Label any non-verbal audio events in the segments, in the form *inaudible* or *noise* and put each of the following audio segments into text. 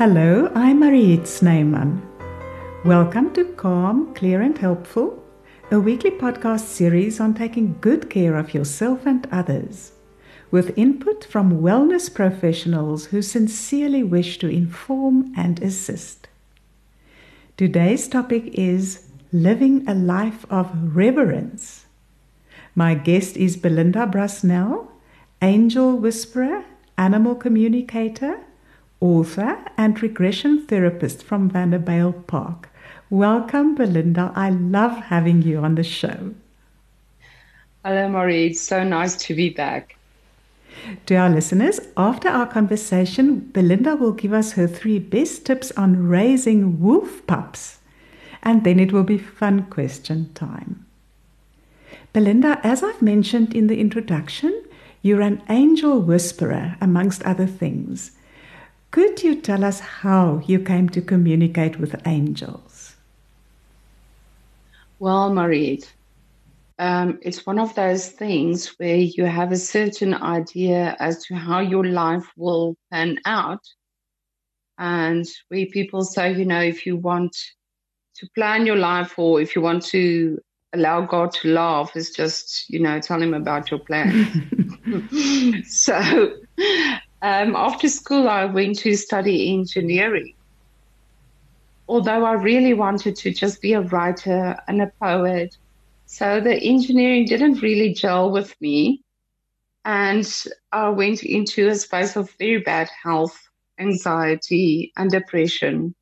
Hello, I'm Mariette Snyman. Welcome to Calm, Clear and Helpful, a weekly podcast series on taking good care of yourself and others, with input from wellness professionals who sincerely wish to inform and assist. Today's topic is living a life of reverence. My guest is Belinda Brasnell, angel whisperer, animal communicator, author, and regression therapist from Vanderbijl Park. Welcome, Belinda. I love having you on the show. Hello, Marie. It's so nice to be back. To our listeners, after our conversation, Belinda will give us her three best tips on raising wolf pups. And then it will be fun question time. Belinda, as I've mentioned in the introduction, you're an angel whisperer, amongst other things. Could you tell us how you came to communicate with angels? Well, Mariette, um, it's one of those things where you have a certain idea as to how your life will pan out. And where people say, you know, if you want to plan your life or if you want to allow God to laugh, is just, you know, tell him about your plan. *laughs* *laughs* so um, after school, I went to study engineering although I really wanted to just be a writer and a poet. So the engineering didn't really gel with me. And I went into a space of very bad health, anxiety, and depression.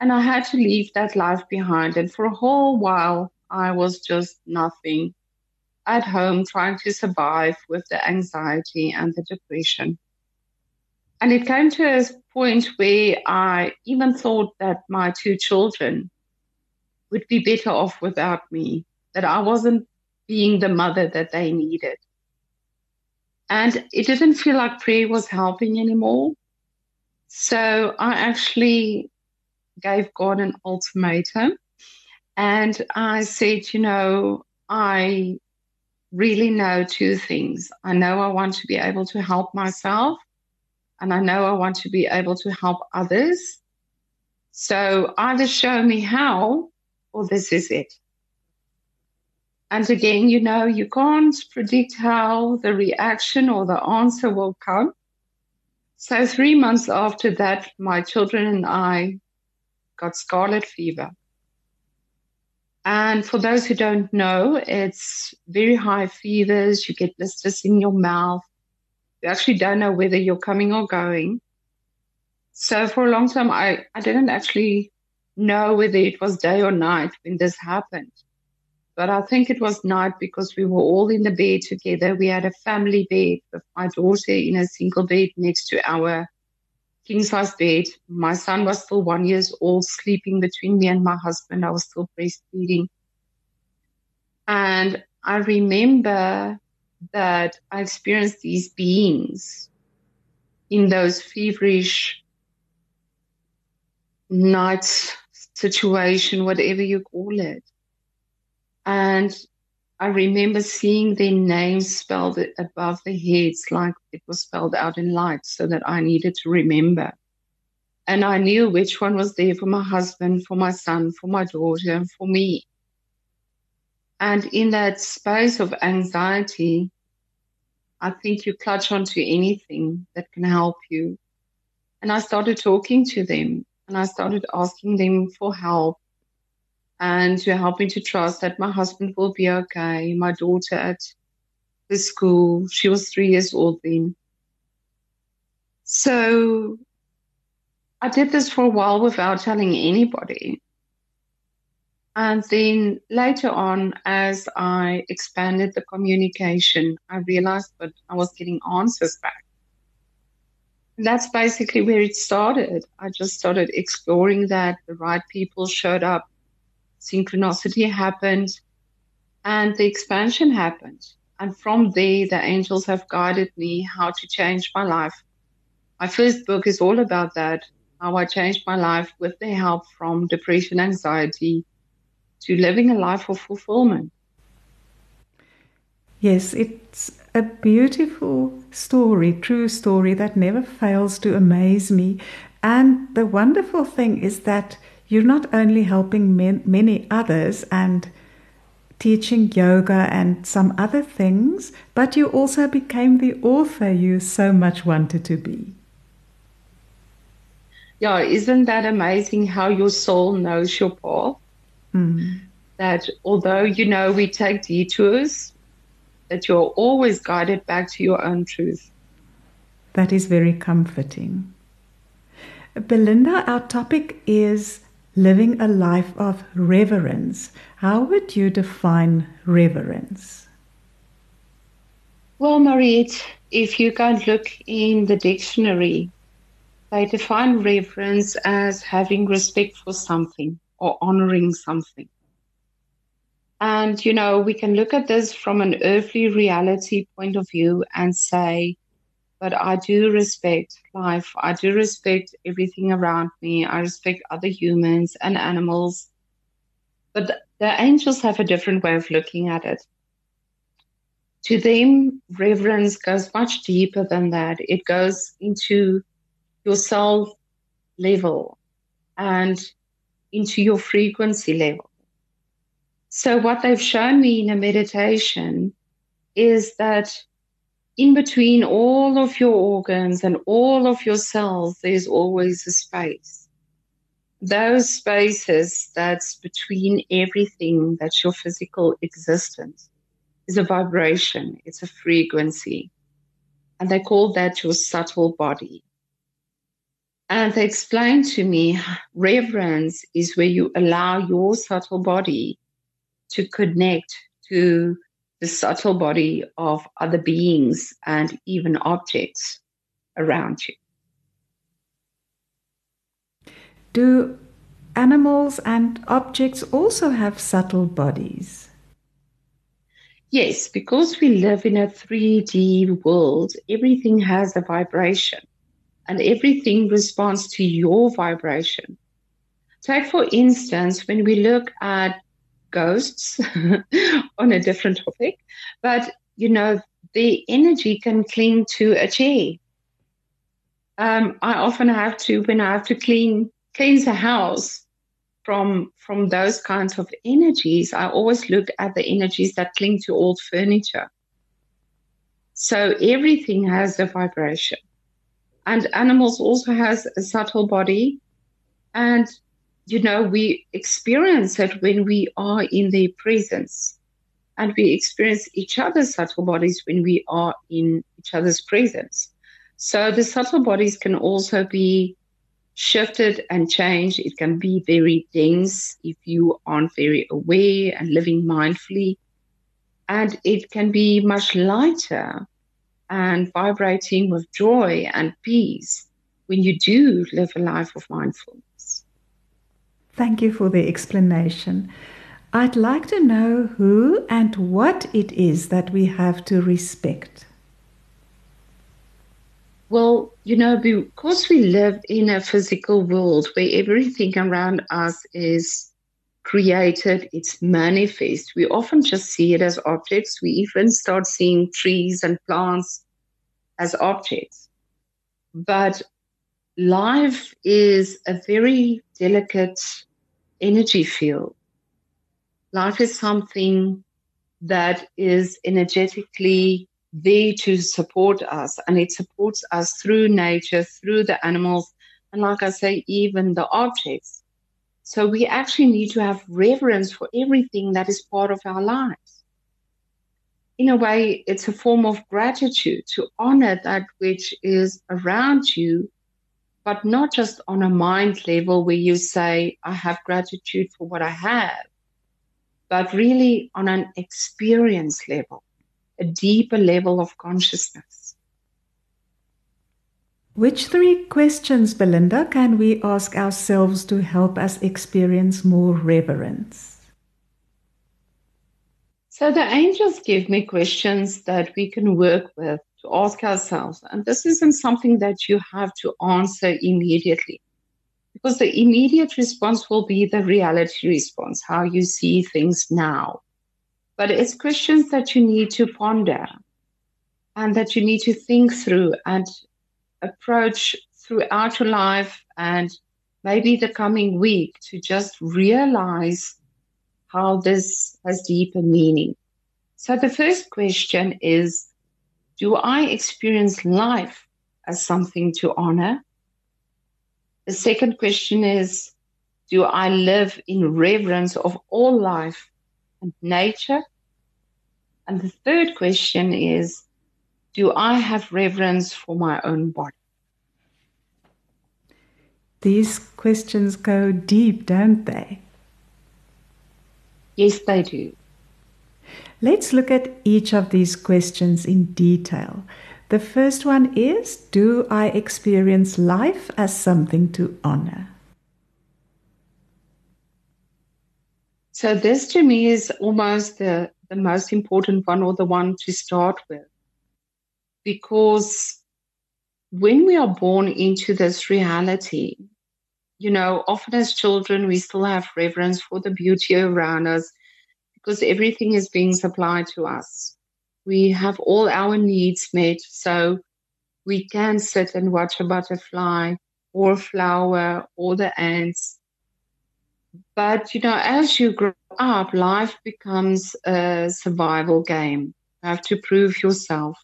And I had to leave that life behind. And for a whole while, I was just nothing at home trying to survive with the anxiety and the depression. And it came to a point where I even thought that my two children would be better off without me, that I wasn't being the mother that they needed. And it didn't feel like prayer was helping anymore. So I actually gave God an ultimatum. And I said, you know, I really know two things. I know I want to be able to help myself and I know I want to be able to help others. So either show me how or this is it. And again, you know, you can't predict how the reaction or the answer will come. So three months after that, my children and I got scarlet fever. And for those who don't know, it's very high fevers. You get blisters in your mouth you actually don't know whether you're coming or going. So for a long time, I, I didn't actually know whether it was day or night when this happened. But I think it was night because we were all in the bed together. We had a family bed with my daughter in a single bed next to our king size bed. My son was still one years old, sleeping between me and my husband. I was still breastfeeding. And I remember that I experienced these beings in those feverish nights situation, whatever you call it. And I remember seeing their names spelled above the heads, like it was spelled out in light, so that I needed to remember. And I knew which one was there for my husband, for my son, for my daughter, and for me. And in that space of anxiety, I think you clutch onto anything that can help you. And I started talking to them and I started asking them for help and to help me to trust that my husband will be okay. My daughter at the school, she was three years old then. So I did this for a while without telling anybody. And then later on, as I expanded the communication, I realized that I was getting answers back. That's basically where it started. I just started exploring that. The right people showed up, synchronicity happened, and the expansion happened. And from there, the angels have guided me how to change my life. My first book is all about that how I changed my life with the help from depression, anxiety, to living a life of fulfillment. Yes, it's a beautiful story, true story that never fails to amaze me. And the wonderful thing is that you're not only helping many others and teaching yoga and some other things, but you also became the author you so much wanted to be. Yeah, isn't that amazing how your soul knows your path? Mm. That although you know we take detours, that you're always guided back to your own truth. That is very comforting. Belinda, our topic is living a life of reverence. How would you define reverence? Well, Mariette, if you go and look in the dictionary, they define reverence as having respect for something or honoring something. And, you know, we can look at this from an earthly reality point of view and say, but I do respect life. I do respect everything around me. I respect other humans and animals. But the angels have a different way of looking at it. To them, reverence goes much deeper than that. It goes into your soul level and into your frequency level. So, what they've shown me in a meditation is that in between all of your organs and all of your cells, there's always a space. Those spaces that's between everything that's your physical existence is a vibration, it's a frequency. And they call that your subtle body. And they explained to me reverence is where you allow your subtle body to connect to the subtle body of other beings and even objects around you. Do animals and objects also have subtle bodies? Yes, because we live in a 3D world, everything has a vibration and everything responds to your vibration. Take, for instance, when we look at ghosts *laughs* on a different topic, but you know, the energy can cling to a chair. Um, I often have to, when I have to clean cleanse a house from from those kinds of energies, I always look at the energies that cling to old furniture. So everything has a vibration, and animals also has a subtle body, and you know, we experience it when we are in their presence. And we experience each other's subtle bodies when we are in each other's presence. So the subtle bodies can also be shifted and changed. It can be very dense if you aren't very aware and living mindfully. And it can be much lighter and vibrating with joy and peace when you do live a life of mindfulness. Thank you for the explanation. I'd like to know who and what it is that we have to respect. Well, you know, because we live in a physical world where everything around us is created, it's manifest, we often just see it as objects. We even start seeing trees and plants as objects. But life is a very delicate energy field. Life is something that is energetically there to support us, and it supports us through nature, through the animals, and like I say, even the objects. So we actually need to have reverence for everything that is part of our lives. In a way, it's a form of gratitude to honor that which is around you but not just on a mind level where you say, I have gratitude for what I have, but really on an experience level, a deeper level of consciousness. Which three questions, Belinda, can we ask ourselves to help us experience more reverence? So the angels give me questions that we can work with to ask ourselves. And this isn't something that you have to answer immediately because the immediate response will be the reality response, how you see things now. But it's questions that you need to ponder and that you need to think through and approach throughout your life and maybe the coming week to just realize how this has deeper meaning. So the first question is Do I experience life as something to honor? The second question is Do I live in reverence of all life and nature? And the third question is Do I have reverence for my own body? These questions go deep, don't they? Yes, they do. Let's look at each of these questions in detail. The first one is Do I experience life as something to honor? So, this to me is almost the, the most important one or the one to start with. Because when we are born into this reality, you know, often as children, we still have reverence for the beauty around us because everything is being supplied to us. We have all our needs met, so we can sit and watch a butterfly or a flower or the ants. But, you know, as you grow up, life becomes a survival game. You have to prove yourself.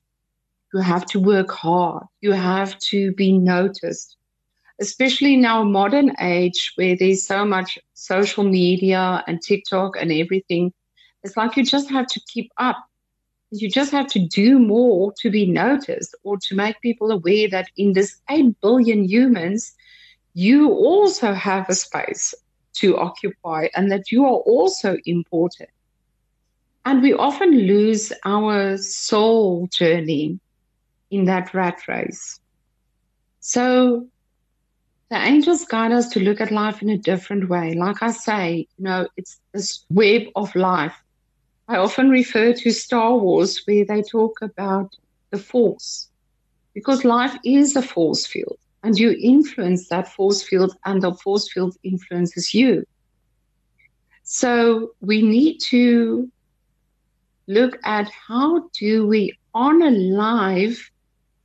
You have to work hard. You have to be noticed especially in our modern age where there's so much social media and TikTok and everything, it's like you just have to keep up. You just have to do more to be noticed or to make people aware that in this 8 billion humans, you also have a space to occupy and that you are also important. And we often lose our soul journey in that rat race. So the angels guide us to look at life in a different way. Like I say, you know, it's this web of life. I often refer to Star Wars where they talk about the force because life is a force field and you influence that force field and the force field influences you. So we need to look at how do we honor life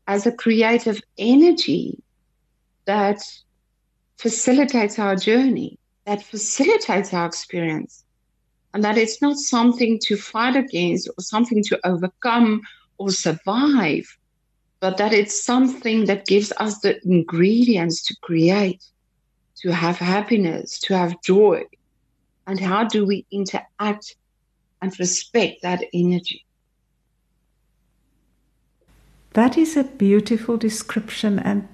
as a creative energy that facilitates our journey, that facilitates our experience, and that it's not something to fight against or something to overcome or survive, but that it's something that gives us the ingredients to create, to have happiness, to have joy. And how do we interact and respect that energy? That is a beautiful description, and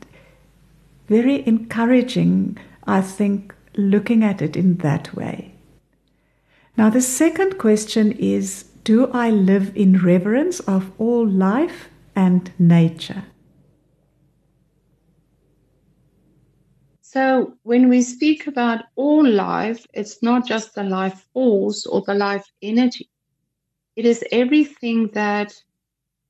very encouraging, I think, looking at it in that way. Now, the second question is Do I live in reverence of all life and nature? So, when we speak about all life, it's not just the life force or the life energy. It is everything that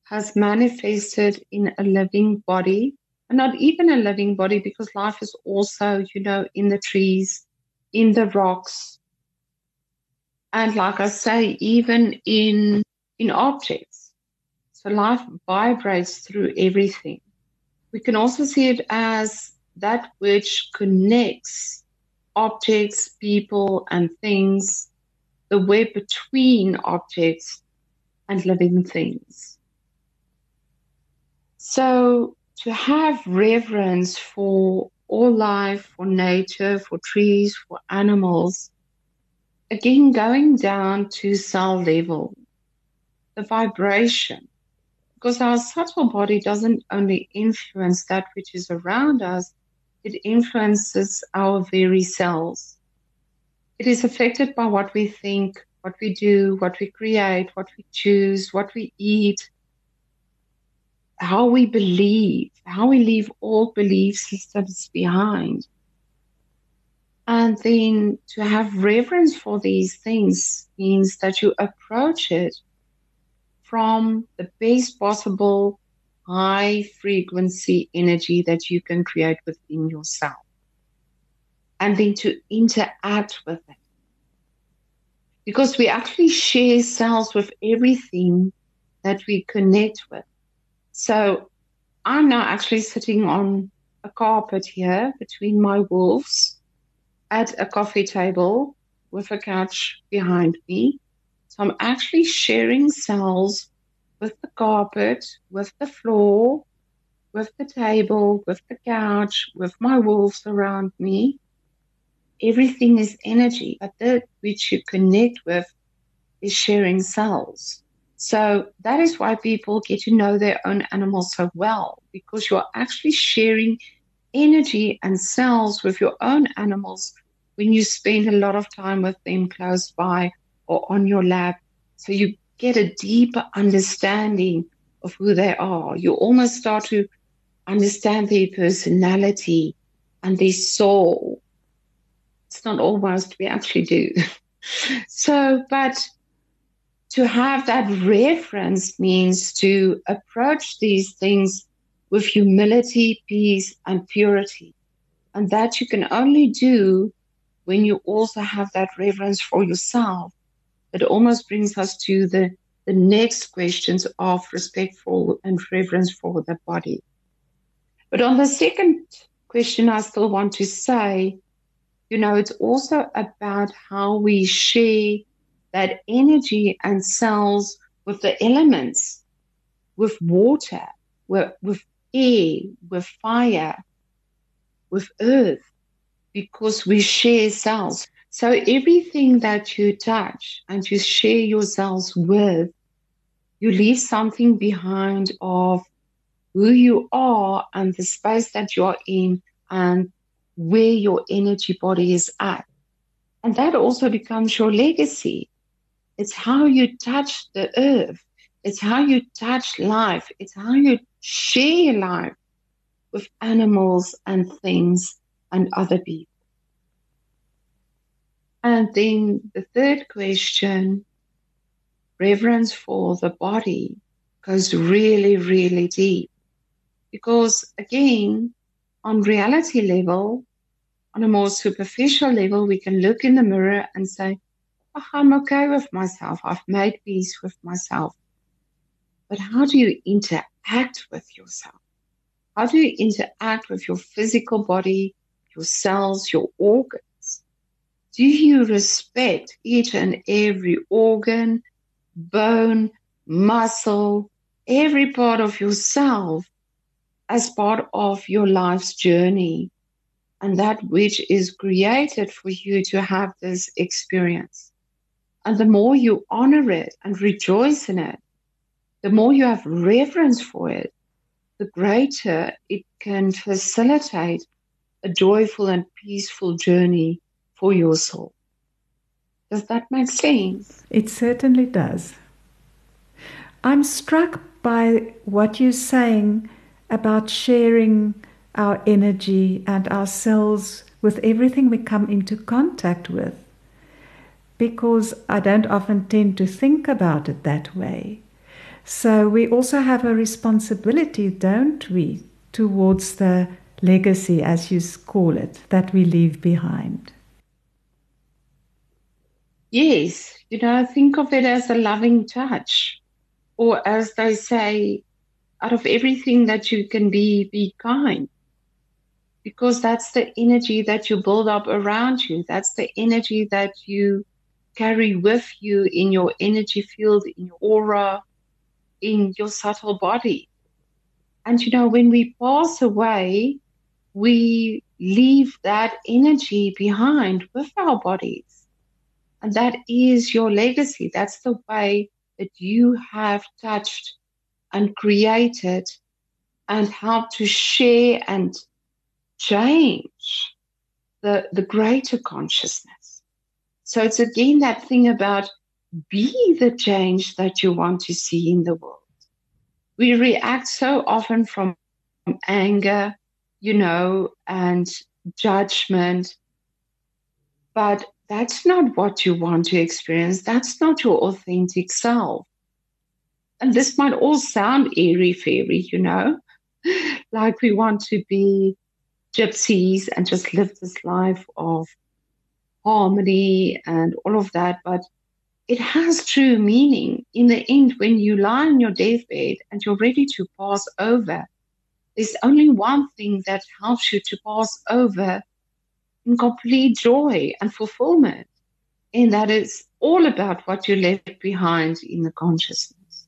has manifested in a living body and not even a living body because life is also, you know, in the trees, in the rocks. And like I say, even in in objects. So life vibrates through everything. We can also see it as that which connects objects, people, and things, the web between objects and living things. So to have reverence for all life, for nature, for trees, for animals, again, going down to cell level, the vibration, because our subtle body doesn't only influence that which is around us, it influences our very cells. It is affected by what we think, what we do, what we create, what we choose, what we eat, how we believe, how we leave all belief systems behind. And then to have reverence for these things means that you approach it from the best possible high frequency energy that you can create within yourself. And then to interact with it. because we actually share cells with everything that we connect with. So I'm now actually sitting on a carpet here between my wolves at a coffee table with a couch behind me. So I'm actually sharing cells with the carpet, with the floor, with the table, with the couch, with my wolves around me. Everything is energy, but that which you connect with is sharing cells. So that is why people get to know their own animals so well, because you're actually sharing energy and cells with your own animals when you spend a lot of time with them close by or on your lap. So you get a deeper understanding of who they are. You almost start to understand their personality and their soul. It's not almost, we actually do. *laughs* so, but to have that reference means to approach these things with humility, peace, and purity. And that you can only do when you also have that reverence for yourself it almost brings us to the, the next questions of respectful and reverence for the body. But on the second question, I still want to say, you know, it's also about how we share that energy and cells with the elements, with water, with, with air, with fire, with earth, because we share cells. So everything that you touch and you share yourselves with, you leave something behind of who you are and the space that you're in and where your energy body is at. And that also becomes your legacy. It's how you touch the earth. It's how you touch life. It's how you share life with animals and things and other people. And then the third question, reverence for the body, goes really, really deep. Because again, on reality level, on a more superficial level, we can look in the mirror and say, Oh, I'm okay with myself. I've made peace with myself. But how do you interact with yourself? How do you interact with your physical body, your cells, your organs? Do you respect each and every organ, bone, muscle, every part of yourself as part of your life's journey and that which is created for you to have this experience? And the more you honor it and rejoice in it, the more you have reverence for it, the greater it can facilitate a joyful and peaceful journey for your soul. Does that make sense? It certainly does. I'm struck by what you're saying about sharing our energy and ourselves with everything we come into contact with. Because I don't often tend to think about it that way. So we also have a responsibility, don't we, towards the legacy, as you call it, that we leave behind. Yes, you know, think of it as a loving touch, or as they say, out of everything that you can be, be kind. Because that's the energy that you build up around you. That's the energy that you carry with you in your energy field, in your aura, in your subtle body. And you know, when we pass away, we leave that energy behind with our bodies. And that is your legacy. That's the way that you have touched and created and helped to share and change the, the greater consciousness. So it's again that thing about be the change that you want to see in the world. We react so often from anger, you know, and judgment. But that's not what you want to experience. That's not your authentic self. And this might all sound airy fairy, you know, *laughs* like we want to be gypsies and just live this life of harmony and all of that. But it has true meaning. In the end, when you lie on your deathbed and you're ready to pass over, there's only one thing that helps you to pass over in complete joy and fulfillment. And that is all about what you left behind in the consciousness.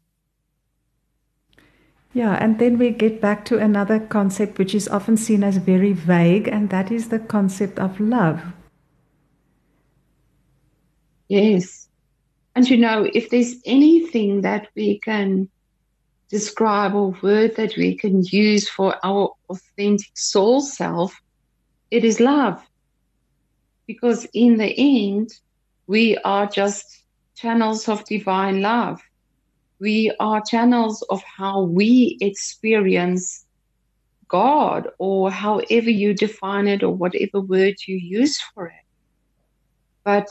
Yeah, and then we get back to another concept which is often seen as very vague, and that is the concept of love. Yes. And you know, if there's anything that we can describe or word that we can use for our authentic soul self, it is love. Because in the end, we are just channels of divine love. We are channels of how we experience God or however you define it or whatever word you use for it. But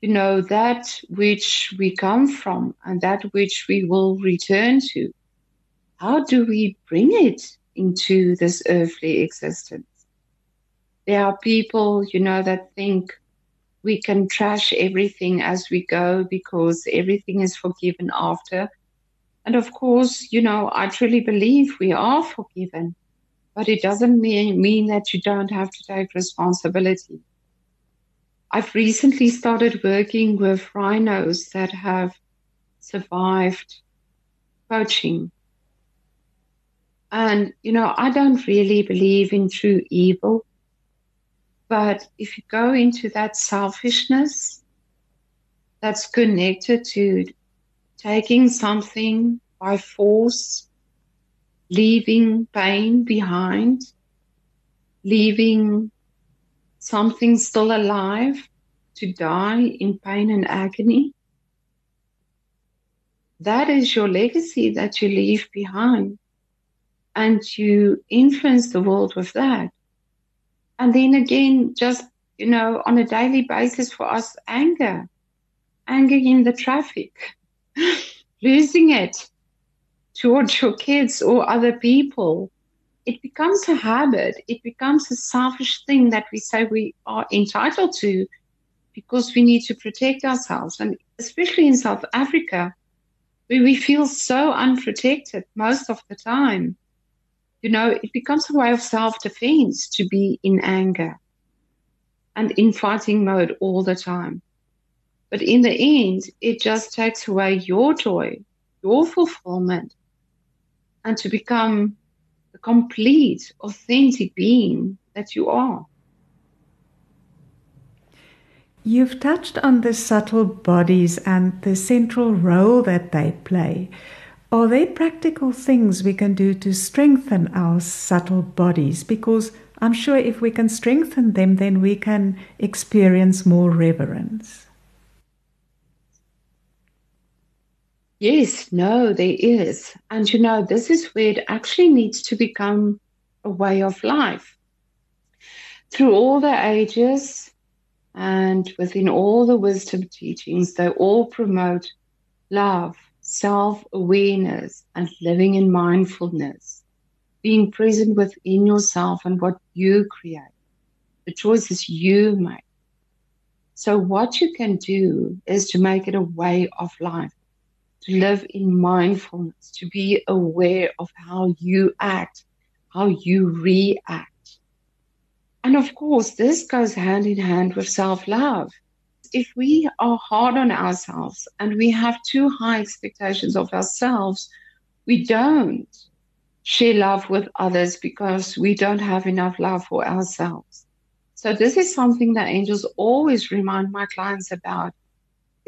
you know, that which we come from and that which we will return to, how do we bring it into this earthly existence? There are people, you know, that think we can trash everything as we go because everything is forgiven after. And of course, you know, I truly believe we are forgiven, but it doesn't mean, mean that you don't have to take responsibility. I've recently started working with rhinos that have survived poaching. And, you know, I don't really believe in true evil. But if you go into that selfishness that's connected to taking something by force, leaving pain behind, leaving something still alive to die in pain and agony. That is your legacy that you leave behind. And you influence the world with that. And then again, just, you know, on a daily basis for us, anger, anger in the traffic, *laughs* losing it towards your kids or other people, it becomes a habit. It becomes a selfish thing that we say we are entitled to because we need to protect ourselves. And especially in South Africa, where we feel so unprotected most of the time, you know, it becomes a way of self defense to be in anger and in fighting mode all the time. But in the end, it just takes away your joy, your fulfillment, and to become complete, authentic being that you are. You've touched on the subtle bodies and the central role that they play. Are there practical things we can do to strengthen our subtle bodies? Because I'm sure if we can strengthen them, then we can experience more reverence. Yes, no, there is. And you know, this is where it actually needs to become a way of life. Through all the ages and within all the wisdom teachings, they all promote love, self awareness, and living in mindfulness, being present within yourself and what you create, the choices you make. So, what you can do is to make it a way of life to live in mindfulness, to be aware of how you act, how you react. And of course, this goes hand in hand with self love. If we are hard on ourselves and we have too high expectations of ourselves, we don't share love with others because we don't have enough love for ourselves. So, this is something that angels always remind my clients about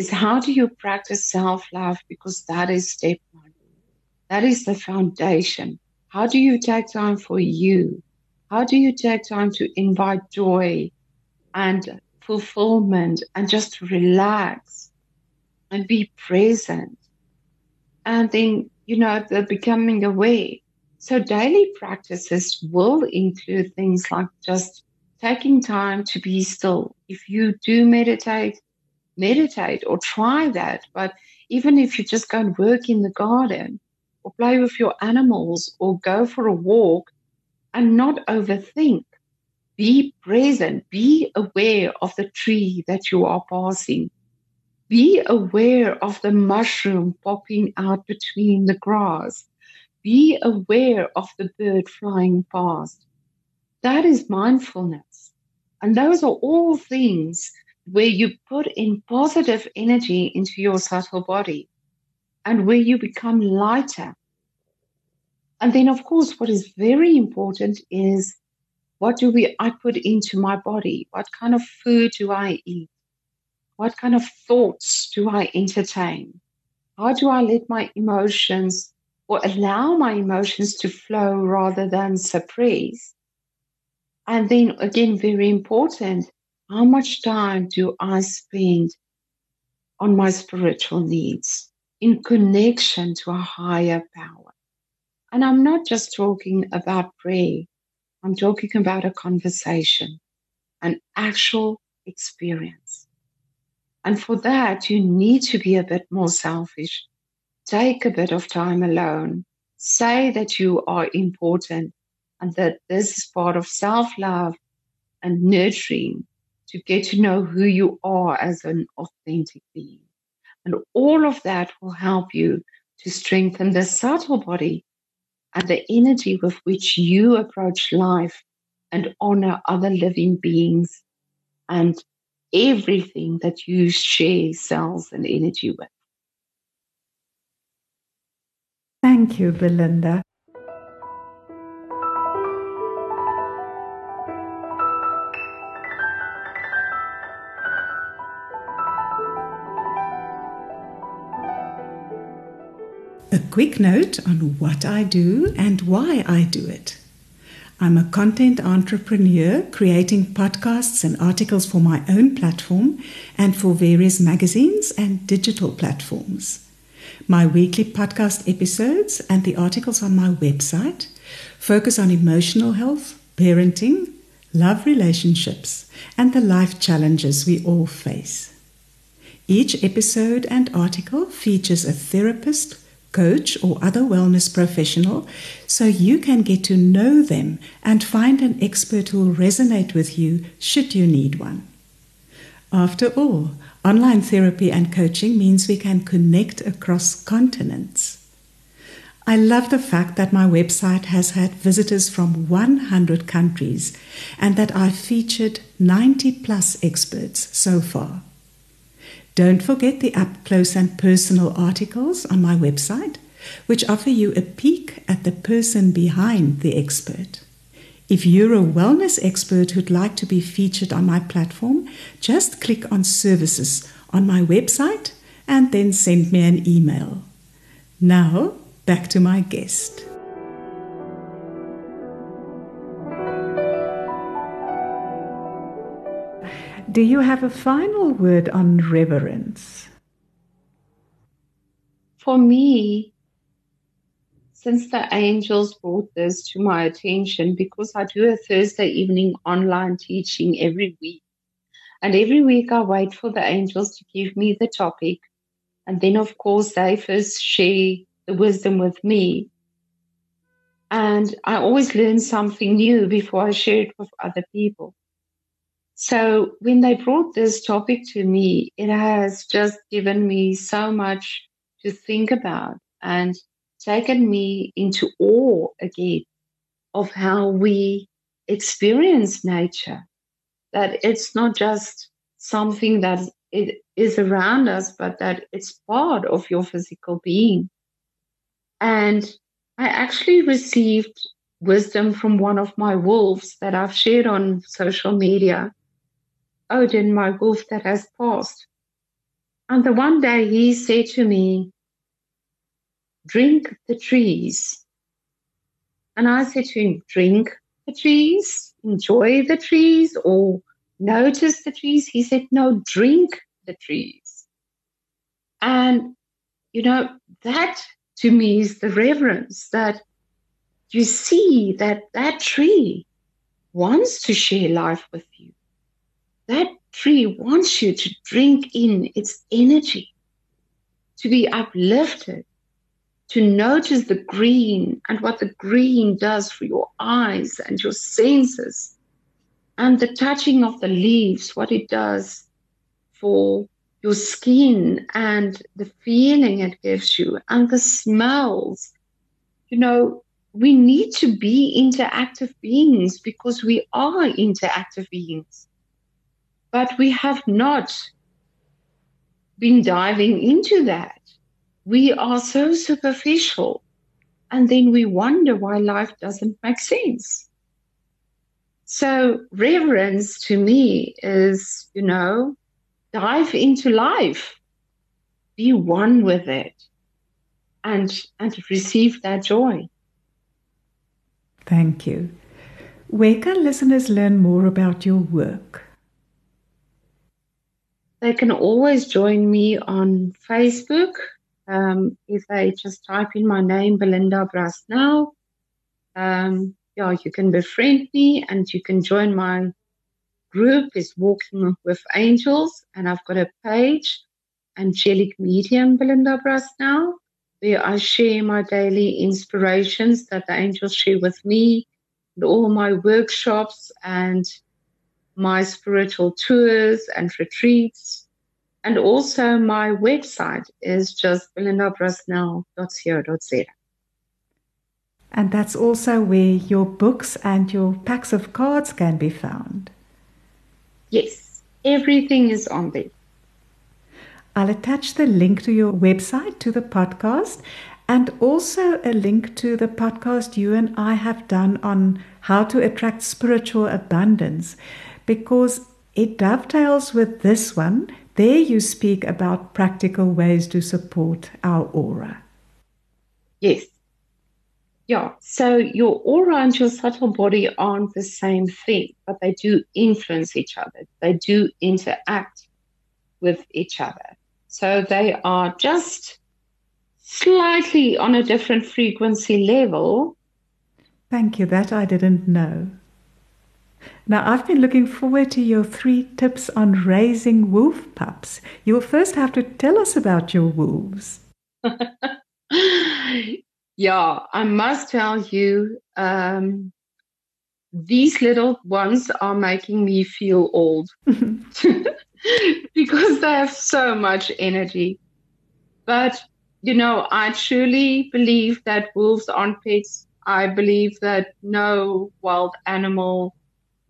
is how do you practice self love? Because that is step one. That is the foundation. How do you take time for you? How do you take time to invite joy and fulfillment and just relax and be present? And then, you know, the becoming aware. So daily practices will include things like just taking time to be still. If you do meditate, meditate or try that. But even if you just go and work in the garden or play with your animals or go for a walk and not overthink, be present, be aware of the tree that you are passing. Be aware of the mushroom popping out between the grass. Be aware of the bird flying past. That is mindfulness. And those are all things where you put in positive energy into your subtle body and where you become lighter. And then, of course, what is very important is what do we I put into my body? What kind of food do I eat? What kind of thoughts do I entertain? How do I let my emotions or allow my emotions to flow rather than suppress? And then again, very important, how much time do I spend on my spiritual needs in connection to a higher power? And I'm not just talking about prayer. I'm talking about a conversation, an actual experience. And for that, you need to be a bit more selfish. Take a bit of time alone. Say that you are important and that this is part of self love and nurturing to get to know who you are as an authentic being. And all of that will help you to strengthen the subtle body and the energy with which you approach life and honor other living beings and everything that you share cells and energy with. Thank you, Belinda. Quick note on what I do and why I do it. I'm a content entrepreneur creating podcasts and articles for my own platform and for various magazines and digital platforms. My weekly podcast episodes and the articles on my website focus on emotional health, parenting, love relationships, and the life challenges we all face. Each episode and article features a therapist coach, or other wellness professional so you can get to know them and find an expert who will resonate with you should you need one. After all, online therapy and coaching means we can connect across continents. I love the fact that my website has had visitors from 100 countries and that I've featured 90 plus experts so far. Don't forget the up close and personal articles on my website, which offer you a peek at the person behind the expert. If you're a wellness expert who'd like to be featured on my platform, just click on services on my website and then send me an email. Now, back to my guest. Do you have a final word on reverence? For me, since the angels brought this to my attention, because I do a Thursday evening online teaching every week, and every week I wait for the angels to give me the topic. And then, of course, they first share the wisdom with me. And I always learn something new before I share it with other people. So when they brought this topic to me, it has just given me so much to think about and taken me into awe again of how we experience nature. That it's not just something that it is around us, but that it's part of your physical being. And I actually received wisdom from one of my wolves that I've shared on social media Odin, my wolf that has passed. And the one day he said to me, Drink the trees. And I said to him, Drink the trees, enjoy the trees, or notice the trees. He said, No, drink the trees. And, you know, that to me is the reverence that you see that that tree wants to share life with you that tree wants you to drink in its energy, to be uplifted, to notice the green and what the green does for your eyes and your senses, and the touching of the leaves, what it does for your skin and the feeling it gives you and the smells. You know, we need to be interactive beings because we are interactive beings. But we have not been diving into that. We are so superficial. And then we wonder why life doesn't make sense. So, reverence to me is, you know, dive into life, be one with it, and, and receive that joy. Thank you. Where can listeners learn more about your work? They can always join me on Facebook. Um, if they just type in my name, Belinda Brasnell, um, yeah, you can befriend me and you can join my group is Walking with Angels, and I've got a page, Angelic Medium Belinda Brasnell where I share my daily inspirations that the angels share with me, and all my workshops and my spiritual tours and retreats. And also my website is just belindabrasnell.co.za. And that's also where your books and your packs of cards can be found. Yes, everything is on there. I'll attach the link to your website to the podcast and also a link to the podcast you and I have done on how to attract spiritual abundance because it dovetails with this one. There you speak about practical ways to support our aura. Yes. Yeah. So your aura and your subtle body aren't the same thing, but they do influence each other. They do interact with each other. So they are just slightly on a different frequency level. Thank you. That I didn't know. Now, I've been looking forward to your three tips on raising wolf pups. You'll first have to tell us about your wolves. *laughs* yeah, I must tell you, um, these little ones are making me feel old. *laughs* *laughs* because they have so much energy. But, you know, I truly believe that wolves aren't pets. I believe that no wild animal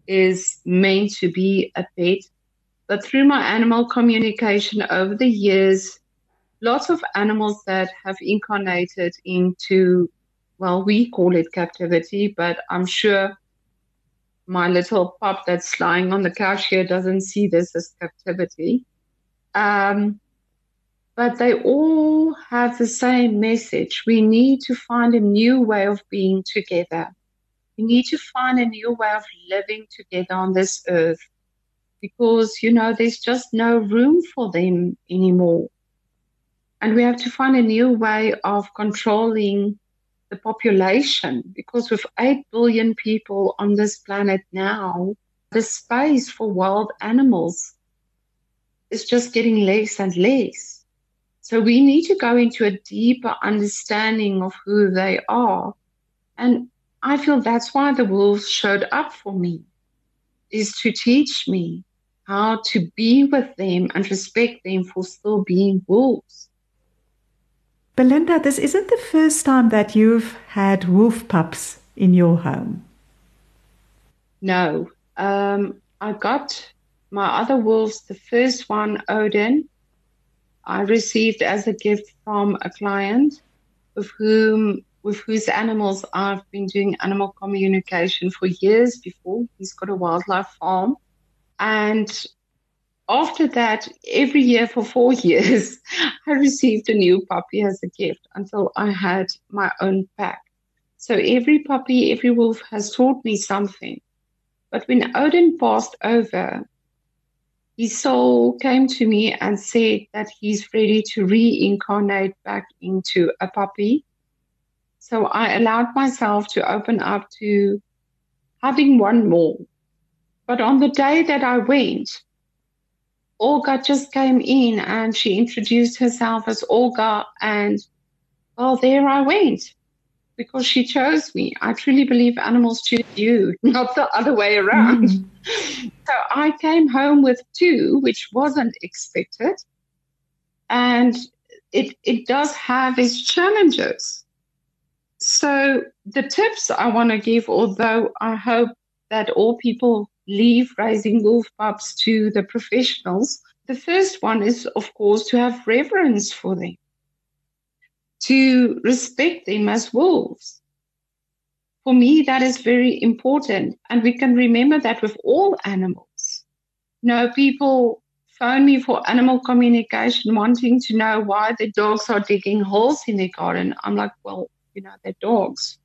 is meant to be a pet. But through my animal communication over the years, lots of animals that have incarnated into, well, we call it captivity, but I'm sure my little pup that's lying on the couch here doesn't see this as captivity. Um, but they all have the same message. We need to find a new way of being together. We need to find a new way of living together on this earth because, you know, there's just no room for them anymore. And we have to find a new way of controlling the population because with 8 billion people on this planet now, the space for wild animals is just getting less and less. So we need to go into a deeper understanding of who they are. And I feel that's why the wolves showed up for me, is to teach me how to be with them and respect them for still being wolves. Belinda, this isn't the first time that you've had wolf pups in your home. No. Um, I got my other wolves, the first one, Odin, I received as a gift from a client of whom with whose animals I've been doing animal communication for years before. He's got a wildlife farm. And after that, every year for four *laughs* years, I received a new puppy as a gift until I had my own pack. So every puppy, every wolf has taught me something. But when Odin passed over, his soul came to me and said that he's ready to reincarnate back into a puppy. So I allowed myself to open up to having one more. But on the day that I went, Olga just came in and she introduced herself as Olga. And well, there I went because she chose me. I truly believe animals choose you, *laughs* not the other way around. Mm. *laughs* So I came home with two, which wasn't expected. and it, it does have its challenges. So, the tips I want to give, although I hope that all people leave raising wolf pups to the professionals, the first one is, of course, to have reverence for them, to respect them as wolves. For me, that is very important. And we can remember that with all animals. You know, people phone me for animal communication, wanting to know why the dogs are digging holes in their garden. I'm like, well, you know, they're dogs.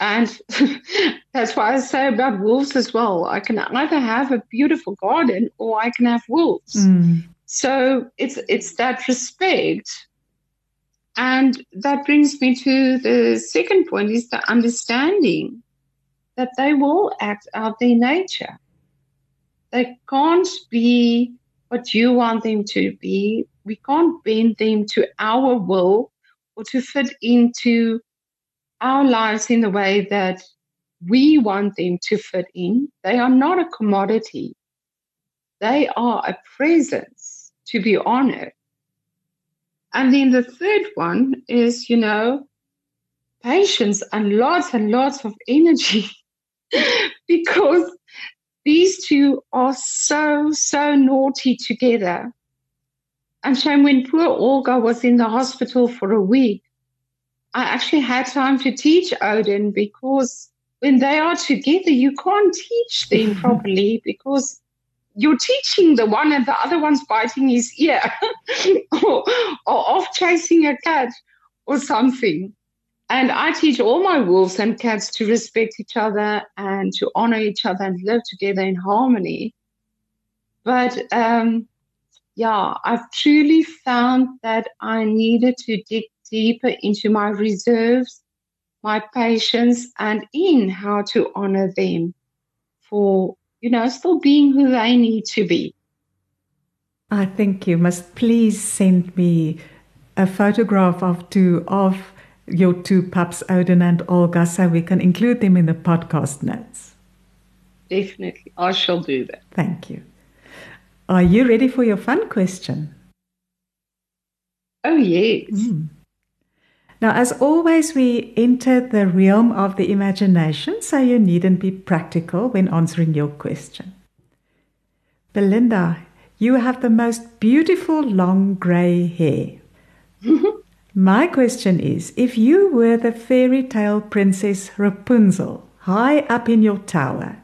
And *laughs* that's why I say about wolves as well. I can either have a beautiful garden or I can have wolves. Mm. So it's it's that respect. And that brings me to the second point is the understanding that they will act out their nature. They can't be what you want them to be. We can't bend them to our will or to fit into our lives in the way that we want them to fit in. They are not a commodity, they are a presence to be honored. And then the third one is, you know, patience and lots and lots of energy *laughs* because these two are so, so naughty together. And shame when poor Olga was in the hospital for a week, I actually had time to teach Odin because when they are together, you can't teach them *laughs* properly because you're teaching the one and the other one's biting his ear *laughs* or, or off chasing a cat or something. And I teach all my wolves and cats to respect each other and to honor each other and live together in harmony. But um, yeah, I've truly found that I needed to dig deeper into my reserves, my patience, and in how to honor them for, you know, still being who they need to be. I think you must please send me a photograph of two of your two pups, Odin and Olga, so we can include them in the podcast notes. Definitely. I shall do that. Thank you. Are you ready for your fun question? Oh, yes. Mm. Now, as always, we enter the realm of the imagination, so you needn't be practical when answering your question. Belinda, you have the most beautiful long grey hair. *laughs* My question is if you were the fairy tale princess Rapunzel high up in your tower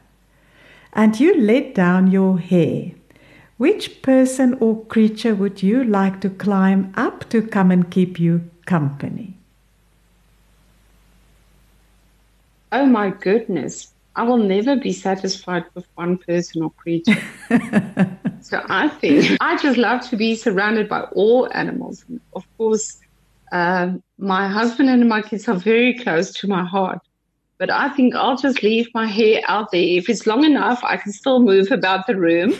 and you let down your hair, which person or creature would you like to climb up to come and keep you company? Oh my goodness. I will never be satisfied with one person or creature. *laughs* so I think I just love to be surrounded by all animals. Of course, um, my husband and my kids are very close to my heart. But I think I'll just leave my hair out there. If it's long enough, I can still move about the room,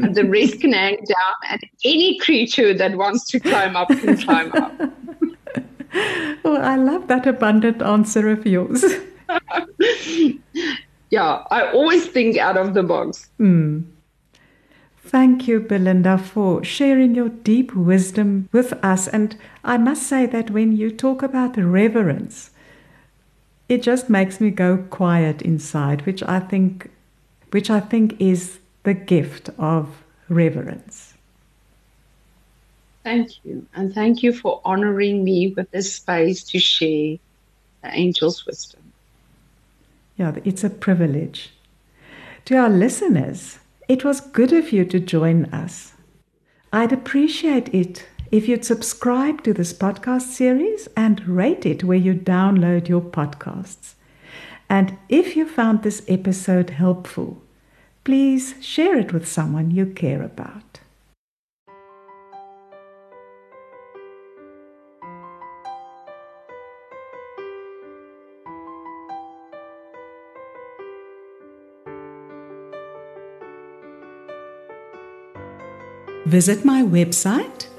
and the rest can hang down. And any creature that wants to climb up can climb up. *laughs* well, I love that abundant answer of yours. *laughs* yeah, I always think out of the box. Mm. Thank you, Belinda, for sharing your deep wisdom with us. And I must say that when you talk about reverence, it just makes me go quiet inside, which I think, which I think is the gift of reverence. Thank you. And thank you for honoring me with this space to share the angel's wisdom. Yeah, it's a privilege. To our listeners, it was good of you to join us. I'd appreciate it if you'd subscribe to this podcast series and rate it where you download your podcasts. And if you found this episode helpful, please share it with someone you care about. Visit my website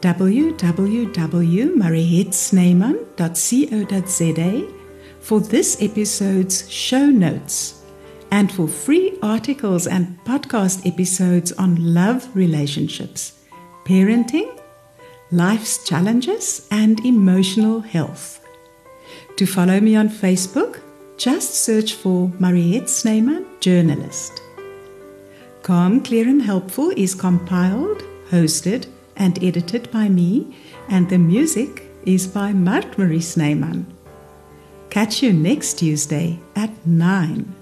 www.mariettesnyman.co.za for this episode's show notes and for free articles and podcast episodes on love relationships, parenting, life's challenges, and emotional health. To follow me on Facebook, just search for Mariette Snyman, journalist. Calm, Clear and Helpful is compiled, hosted, and edited by me, and the music is by Mart Marie Snyman. Catch you next Tuesday at 9.